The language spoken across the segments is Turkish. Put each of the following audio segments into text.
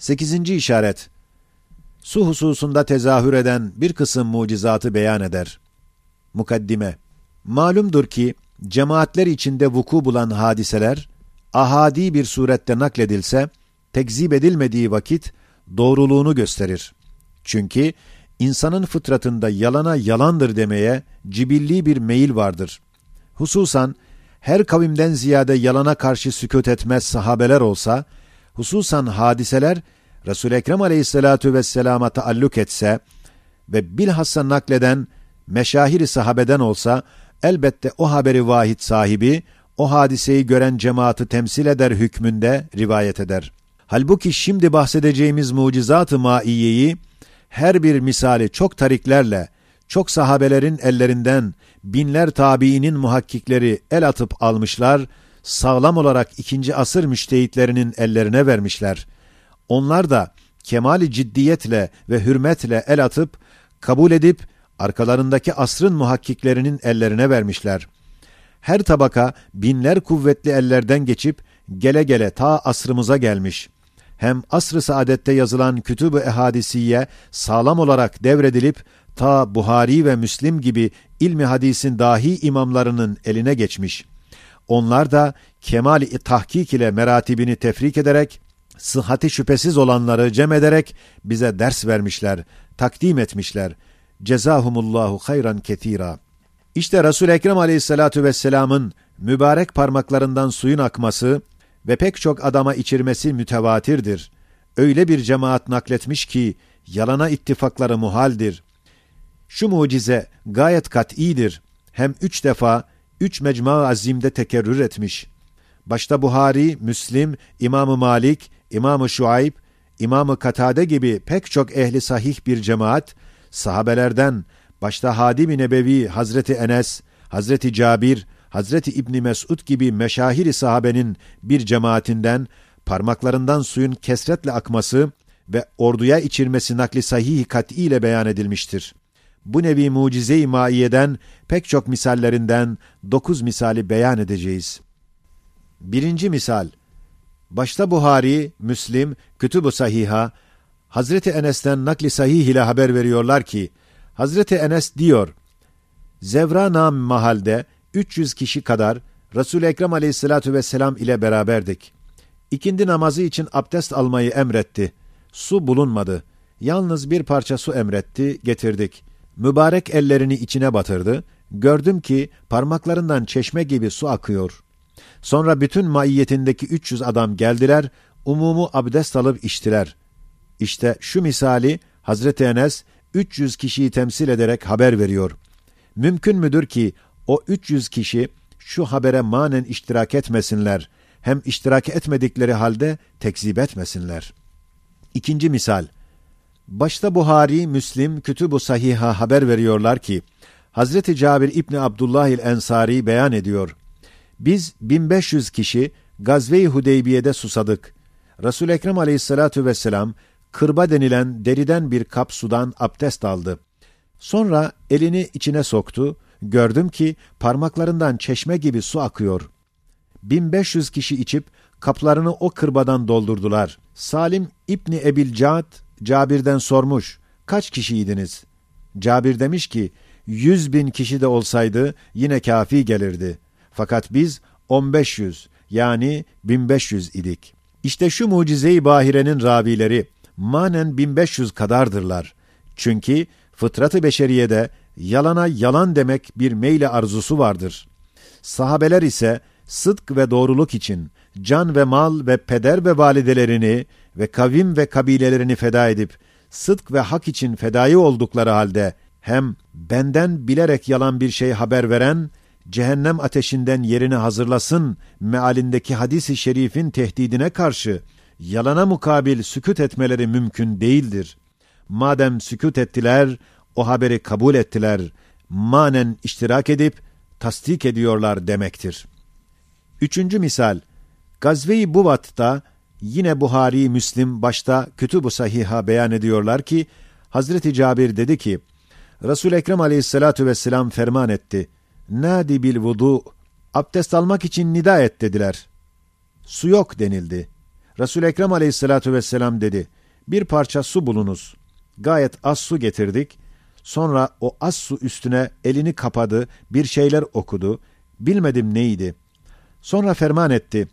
Sekizinci işaret. Su hususunda tezahür eden bir kısım mucizatı beyan eder. Mukaddime. Malumdur ki, cemaatler içinde vuku bulan hadiseler, ahadi bir surette nakledilse, tekzip edilmediği vakit, doğruluğunu gösterir. Çünkü, insanın fıtratında yalana yalandır demeye cibilli bir meyil vardır. Hususan, her kavimden ziyade yalana karşı sükut etmez sahabeler olsa, hususan hadiseler, Resul-i Ekrem aleyhissalatu vesselama taalluk etse ve bilhassa nakleden meşahiri sahabeden olsa, elbette o haberi vahid sahibi, o hadiseyi gören cemaati temsil eder hükmünde rivayet eder. Halbuki şimdi bahsedeceğimiz mucizat-ı maiyeyi, her bir misali çok tariklerle, çok sahabelerin ellerinden, binler tabiinin muhakkikleri el atıp almışlar, sağlam olarak ikinci asır müştehitlerinin ellerine vermişler. Onlar da kemali ciddiyetle ve hürmetle el atıp, kabul edip, arkalarındaki asrın muhakkiklerinin ellerine vermişler. Her tabaka binler kuvvetli ellerden geçip, gele gele ta asrımıza gelmiş. Hem asr-ı saadette yazılan kütüb-ü ehadisiye sağlam olarak devredilip, ta Buhari ve Müslim gibi ilmi hadisin dahi imamlarının eline geçmiş. Onlar da kemali tahkik ile meratibini tefrik ederek, sıhhati şüphesiz olanları cem ederek bize ders vermişler, takdim etmişler. Cezahumullahu hayran ketira. İşte Resul-i Ekrem aleyhissalatu vesselamın mübarek parmaklarından suyun akması ve pek çok adama içirmesi mütevatirdir. Öyle bir cemaat nakletmiş ki, yalana ittifakları muhaldir. Şu mucize gayet kat'idir. Hem üç defa, üç mecma azimde tekerrür etmiş. Başta Buhari, Müslim, İmam-ı Malik, İmam-ı Şuayb, İmam-ı Katade gibi pek çok ehli sahih bir cemaat, sahabelerden, başta Hadim-i Nebevi Hazreti Enes, Hazreti Cabir, Hazreti İbni Mesud gibi meşahiri sahabenin bir cemaatinden parmaklarından suyun kesretle akması ve orduya içirmesi nakli sahih kat'i ile beyan edilmiştir. Bu nevi mucize-i maiyeden pek çok misallerinden dokuz misali beyan edeceğiz. Birinci misal, başta Buhari, Müslim, Kütüb-ü Sahiha, Hazreti Enes'ten nakli sahih ile haber veriyorlar ki, Hazreti Enes diyor, Zevra nam mahalde 300 kişi kadar Resul-i Ekrem aleyhissalatu vesselam ile beraberdik. İkindi namazı için abdest almayı emretti. Su bulunmadı. Yalnız bir parça su emretti, getirdik. Mübarek ellerini içine batırdı. Gördüm ki parmaklarından çeşme gibi su akıyor. Sonra bütün maiyetindeki 300 adam geldiler, umumu abdest alıp içtiler. İşte şu misali Hazreti Enes 300 kişiyi temsil ederek haber veriyor. Mümkün müdür ki o 300 kişi şu habere manen iştirak etmesinler, hem iştirak etmedikleri halde tekzip etmesinler. İkinci misal, başta Buhari, Müslim, Kütüb-ü Sahiha haber veriyorlar ki, Hazreti Cabir İbni Abdullah el Ensari beyan ediyor. Biz 1500 kişi Gazve-i Hudeybiye'de susadık. Resul Ekrem Aleyhissalatu vesselam kırba denilen deriden bir kap sudan abdest aldı. Sonra elini içine soktu. Gördüm ki parmaklarından çeşme gibi su akıyor. 1500 kişi içip kaplarını o kırbadan doldurdular. Salim İbni Ebil Cad Cabir'den sormuş. Kaç kişiydiniz? Cabir demiş ki, yüz bin kişi de olsaydı yine kafi gelirdi. Fakat biz 1500 yani 1500 idik. İşte şu mucize-i bahirenin ravileri manen 1500 kadardırlar. Çünkü fıtratı beşeriyede yalana yalan demek bir meyle arzusu vardır. Sahabeler ise sıdk ve doğruluk için can ve mal ve peder ve validelerini ve kavim ve kabilelerini feda edip sıdk ve hak için fedai oldukları halde hem benden bilerek yalan bir şey haber veren cehennem ateşinden yerini hazırlasın mealindeki hadisi şerifin tehdidine karşı yalana mukabil sükut etmeleri mümkün değildir. Madem sükut ettiler, o haberi kabul ettiler, manen iştirak edip tasdik ediyorlar demektir. Üçüncü misal, Gazve-i Buvat'ta yine Buhari, Müslim başta Kütüb-ü Sahiha beyan ediyorlar ki, Hazreti Cabir dedi ki, Resul Ekrem Aleyhissalatu vesselam ferman etti. Nadi bil vudu abdest almak için nida et dediler. Su yok denildi. Resul Ekrem Aleyhissalatu vesselam dedi: "Bir parça su bulunuz." Gayet az su getirdik. Sonra o az su üstüne elini kapadı, bir şeyler okudu. Bilmedim neydi. Sonra ferman etti.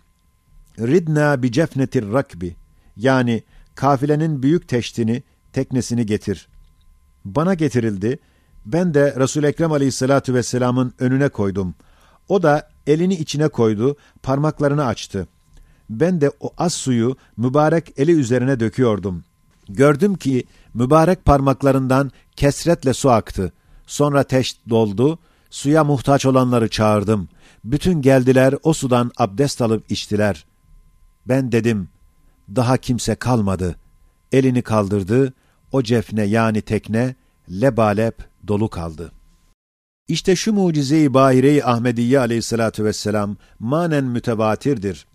Ridna bi cefnetir rakbi. Yani kafilenin büyük teştini, teknesini getir. Bana getirildi. Ben de Resul Ekrem Aleyhissalatu vesselam'ın önüne koydum. O da elini içine koydu, parmaklarını açtı. Ben de o az suyu mübarek eli üzerine döküyordum. Gördüm ki mübarek parmaklarından kesretle su aktı. Sonra teşt doldu, suya muhtaç olanları çağırdım. Bütün geldiler o sudan abdest alıp içtiler. Ben dedim, daha kimse kalmadı. Elini kaldırdı, o cefne yani tekne lebalep dolu kaldı. İşte şu mucize-i bahire-i Ahmediye aleyhissalatu vesselam manen mütevatirdir.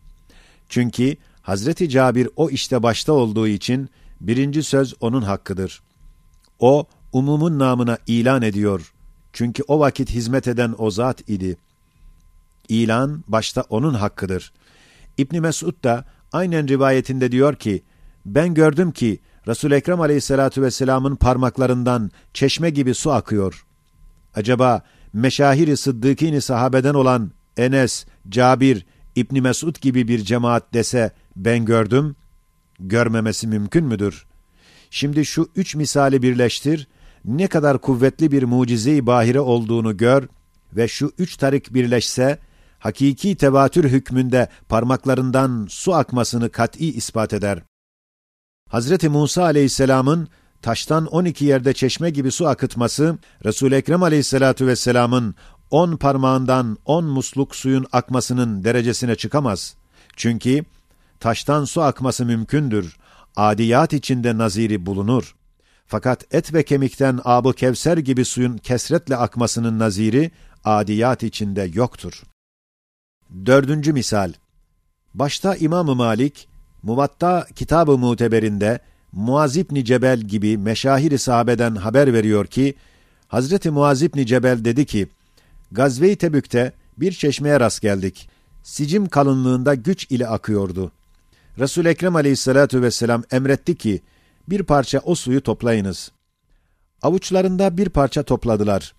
Çünkü Hazreti Cabir o işte başta olduğu için birinci söz onun hakkıdır. O, umumun namına ilan ediyor. Çünkü o vakit hizmet eden o zat idi. İlan başta onun hakkıdır. İbni Mesud da aynen rivayetinde diyor ki, ben gördüm ki Resul-i Ekrem aleyhissalatu vesselamın parmaklarından çeşme gibi su akıyor. Acaba meşahiri sıddıkini sahabeden olan Enes, Cabir, İbni Mesud gibi bir cemaat dese ben gördüm, görmemesi mümkün müdür? Şimdi şu üç misali birleştir, ne kadar kuvvetli bir mucize-i bahire olduğunu gör ve şu üç tarik birleşse, hakiki tevatür hükmünde parmaklarından su akmasını kat'i ispat eder. Hazreti Musa aleyhisselamın taştan 12 yerde çeşme gibi su akıtması, Resul-i Ekrem aleyhissalatu vesselamın on parmağından on musluk suyun akmasının derecesine çıkamaz. Çünkü taştan su akması mümkündür. Adiyat içinde naziri bulunur. Fakat et ve kemikten abu kevser gibi suyun kesretle akmasının naziri adiyat içinde yoktur. Dördüncü misal. Başta İmam-ı Malik, Muvatta Kitab-ı Muteberinde Muaz İbni Cebel gibi meşahir sahabeden haber veriyor ki, Hazreti Muaz İbni Cebel dedi ki, Gazve-i Tebük'te bir çeşmeye rast geldik. Sicim kalınlığında güç ile akıyordu. Resul Ekrem Aleyhissalatu vesselam emretti ki bir parça o suyu toplayınız. Avuçlarında bir parça topladılar.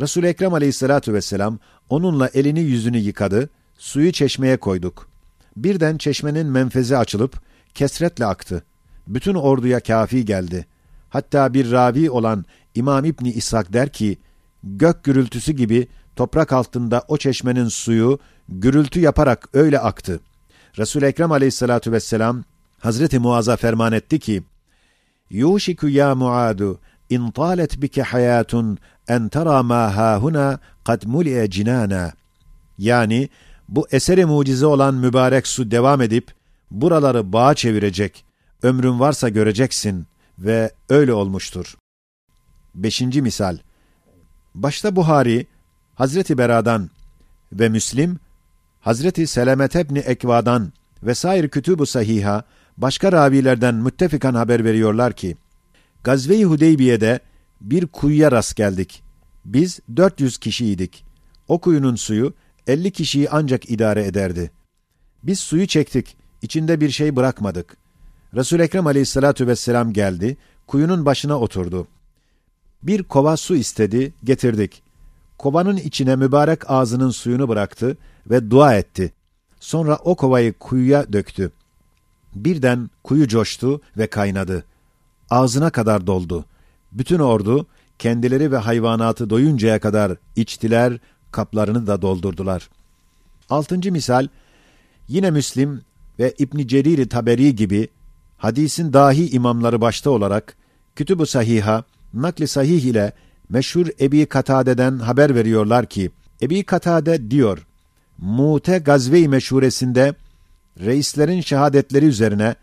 Resul Ekrem Aleyhissalatu vesselam onunla elini yüzünü yıkadı, suyu çeşmeye koyduk. Birden çeşmenin menfezi açılıp kesretle aktı. Bütün orduya kafi geldi. Hatta bir ravi olan İmam İbni İshak der ki, gök gürültüsü gibi toprak altında o çeşmenin suyu gürültü yaparak öyle aktı. Resul Ekrem Aleyhissalatu vesselam Hazreti Muaz'a ferman etti ki: "Yuşiku ya Muadu in talet bike hayatun en tara ma hahuna kad muli'e cinana." Yani bu eseri mucize olan mübarek su devam edip buraları bağa çevirecek. Ömrün varsa göreceksin ve öyle olmuştur. Beşinci misal. Başta Buhari, Hazreti Bera'dan ve Müslim, Hazreti Selamet ebni Ekva'dan vesaire kütüb-ü sahiha, başka ravilerden müttefikan haber veriyorlar ki, Gazve-i Hudeybiye'de bir kuyuya rast geldik. Biz 400 kişiydik. O kuyunun suyu 50 kişiyi ancak idare ederdi. Biz suyu çektik, içinde bir şey bırakmadık. Resul Ekrem Aleyhissalatu vesselam geldi, kuyunun başına oturdu. Bir kova su istedi, getirdik. Kovanın içine mübarek ağzının suyunu bıraktı ve dua etti. Sonra o kovayı kuyuya döktü. Birden kuyu coştu ve kaynadı. Ağzına kadar doldu. Bütün ordu kendileri ve hayvanatı doyuncaya kadar içtiler, kaplarını da doldurdular. Altıncı misal, yine Müslim ve İbn Cerir Taberi gibi hadisin dahi imamları başta olarak Kütüb-ü Sahiha, nakli sahih ile meşhur Ebi Katade'den haber veriyorlar ki, Ebi Katade diyor, Mute Gazve-i Meşhuresinde reislerin şehadetleri üzerine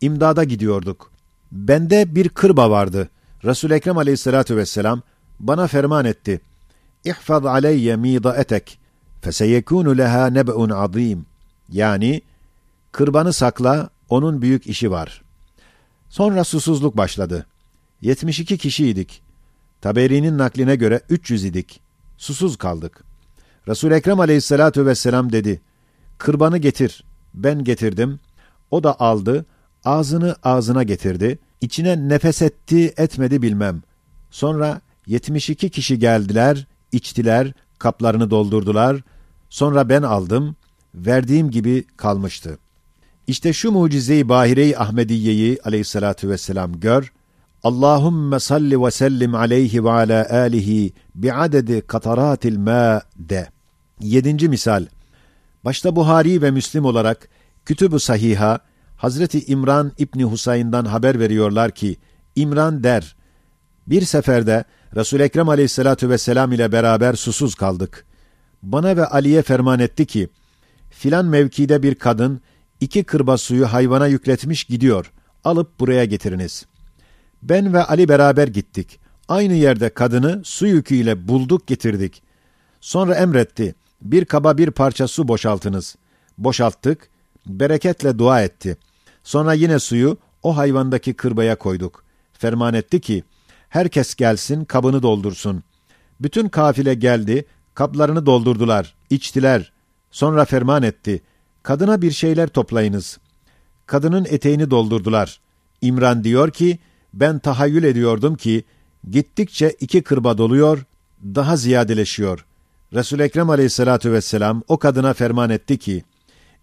imdada gidiyorduk. Bende bir kırba vardı. Resul Ekrem Aleyhissalatu vesselam bana ferman etti. İhfaz aleyye midaetek feseyekunu leha neb'un azim. Yani kırbanı sakla, onun büyük işi var. Sonra susuzluk başladı. 72 kişiydik. Taberi'nin nakline göre 300 idik. Susuz kaldık. resul Ekrem aleyhissalatu vesselam dedi, Kırbanı getir. Ben getirdim. O da aldı, ağzını ağzına getirdi, içine nefes etti etmedi bilmem. Sonra 72 kişi geldiler, içtiler, kaplarını doldurdular. Sonra ben aldım, verdiğim gibi kalmıştı. İşte şu mucize-i Bahire-i Ahmediye'yi aleyhissalatu vesselam gör. Allahümme salli ve sellim aleyhi ve ala alihi bi'adedi kataratil ma de. Yedinci misal. Başta Buhari ve Müslim olarak Kütüb-ü Sahiha Hazreti İmran İbni Husayn'dan haber veriyorlar ki İmran der. Bir seferde Resul Ekrem Aleyhissalatu vesselam ile beraber susuz kaldık. Bana ve Ali'ye ferman etti ki filan mevkide bir kadın iki kırba suyu hayvana yükletmiş gidiyor. Alıp buraya getiriniz. Ben ve Ali beraber gittik. Aynı yerde kadını su yüküyle bulduk getirdik. Sonra emretti. Bir kaba bir parça su boşaltınız. Boşalttık. Bereketle dua etti. Sonra yine suyu o hayvandaki kırbaya koyduk. Ferman etti ki, herkes gelsin kabını doldursun. Bütün kafile geldi, kaplarını doldurdular, içtiler. Sonra ferman etti, kadına bir şeyler toplayınız. Kadının eteğini doldurdular. İmran diyor ki, ben tahayyül ediyordum ki, gittikçe iki kırba doluyor, daha ziyadeleşiyor. Resul Ekrem Aleyhissalatu vesselam o kadına ferman etti ki: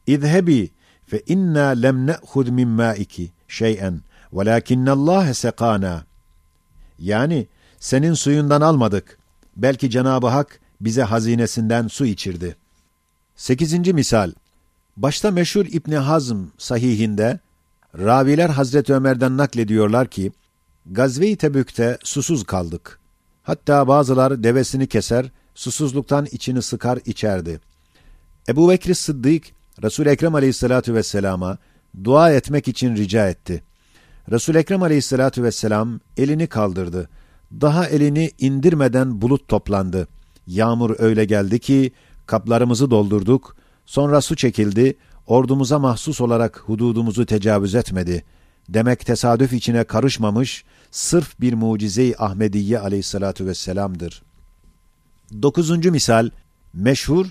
"İzhebi fe inna lem ne'hud min ma'iki şey'en velakinnallâhe sekâna." Yani senin suyundan almadık. Belki Cenab-ı Hak bize hazinesinden su içirdi. Sekizinci misal. Başta meşhur İbni Hazm sahihinde raviler Hazreti Ömer'den naklediyorlar ki Gazve-i Tebük'te susuz kaldık. Hatta bazılar devesini keser, susuzluktan içini sıkar içerdi. Ebu Bekir Sıddık, Resul Ekrem Aleyhissalatu vesselama dua etmek için rica etti. Resul Ekrem Aleyhissalatu vesselam elini kaldırdı. Daha elini indirmeden bulut toplandı. Yağmur öyle geldi ki kaplarımızı doldurduk. Sonra su çekildi. Ordumuza mahsus olarak hududumuzu tecavüz etmedi. Demek tesadüf içine karışmamış, sırf bir mucize-i Ahmediye aleyhissalatu vesselam'dır. Dokuzuncu misal, meşhur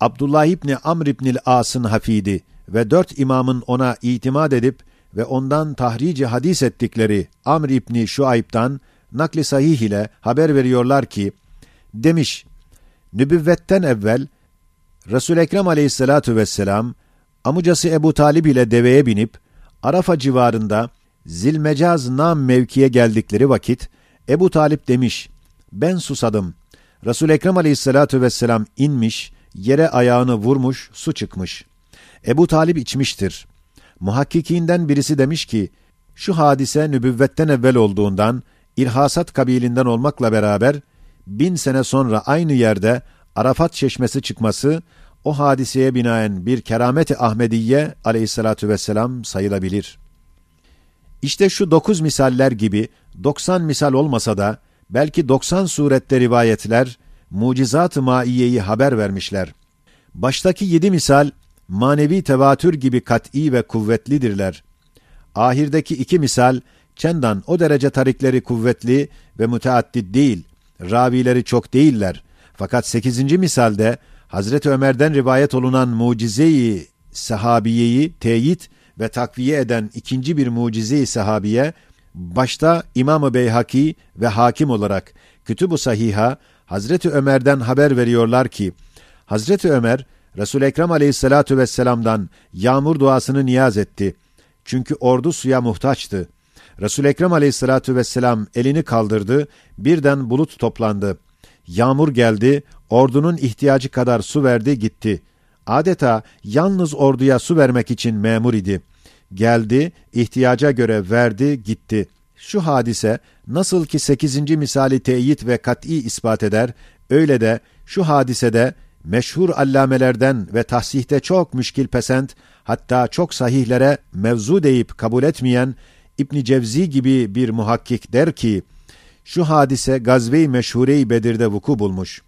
Abdullah İbni Amr İbnil As'ın hafidi ve dört imamın ona itimat edip ve ondan tahrici hadis ettikleri Amr İbni Şuayb'dan nakli sahih ile haber veriyorlar ki, demiş, nübüvvetten evvel Resul Ekrem Aleyhissalatu vesselam amucası Ebu Talib ile deveye binip Arafa civarında Zilmecaz Nam mevkiye geldikleri vakit Ebu Talip demiş, ben susadım. Resul Ekrem Aleyhissalatu vesselam inmiş, yere ayağını vurmuş, su çıkmış. Ebu Talip içmiştir. Muhakkikinden birisi demiş ki, şu hadise nübüvvetten evvel olduğundan, İrhasat kabilinden olmakla beraber, bin sene sonra aynı yerde Arafat çeşmesi çıkması, o hadiseye binaen bir kerameti Ahmediye aleyhissalatu vesselam sayılabilir. İşte şu dokuz misaller gibi, doksan misal olmasa da, belki doksan surette rivayetler, mucizat-ı maiyeyi haber vermişler. Baştaki yedi misal, manevi tevatür gibi kat'i ve kuvvetlidirler. Ahirdeki iki misal, çendan o derece tarikleri kuvvetli ve müteaddit değil, ravileri çok değiller. Fakat sekizinci misalde, Hazreti Ömer'den rivayet olunan mucizeyi sahabiyeyi teyit ve takviye eden ikinci bir mucize-i sahabiye, başta İmam-ı Beyhaki ve hakim olarak Kütüb-ü Sahiha, Hazreti Ömer'den haber veriyorlar ki, Hazreti Ömer, Resul-i Ekrem aleyhissalatu vesselam'dan yağmur duasını niyaz etti. Çünkü ordu suya muhtaçtı. Resul-i Ekrem aleyhissalatu vesselam elini kaldırdı, birden bulut toplandı. Yağmur geldi, ordunun ihtiyacı kadar su verdi gitti. Adeta yalnız orduya su vermek için memur idi. Geldi, ihtiyaca göre verdi, gitti. Şu hadise nasıl ki sekizinci misali teyit ve kat'i ispat eder, öyle de şu hadisede meşhur allamelerden ve tahsihte çok müşkil pesent, hatta çok sahihlere mevzu deyip kabul etmeyen İbn Cevzi gibi bir muhakkik der ki, şu hadise gazve-i meşhure-i Bedir'de vuku bulmuş.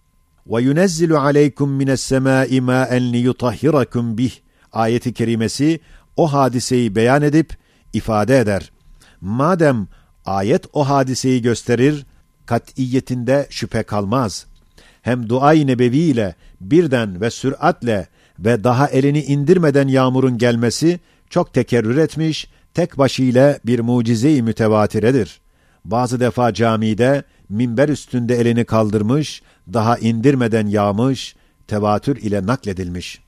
Ve yunezzilu aleykum mines semâi mâen liyutahhirakum bih ayeti kerimesi o hadiseyi beyan edip ifade eder. Madem ayet o hadiseyi gösterir, kat'iyetinde şüphe kalmaz. Hem dua-i nebevi ile birden ve süratle ve daha elini indirmeden yağmurun gelmesi çok tekerrür etmiş, tek başıyla bir mucize-i mütevatiredir. Bazı defa camide minber üstünde elini kaldırmış, daha indirmeden yağmış, tevatür ile nakledilmiş.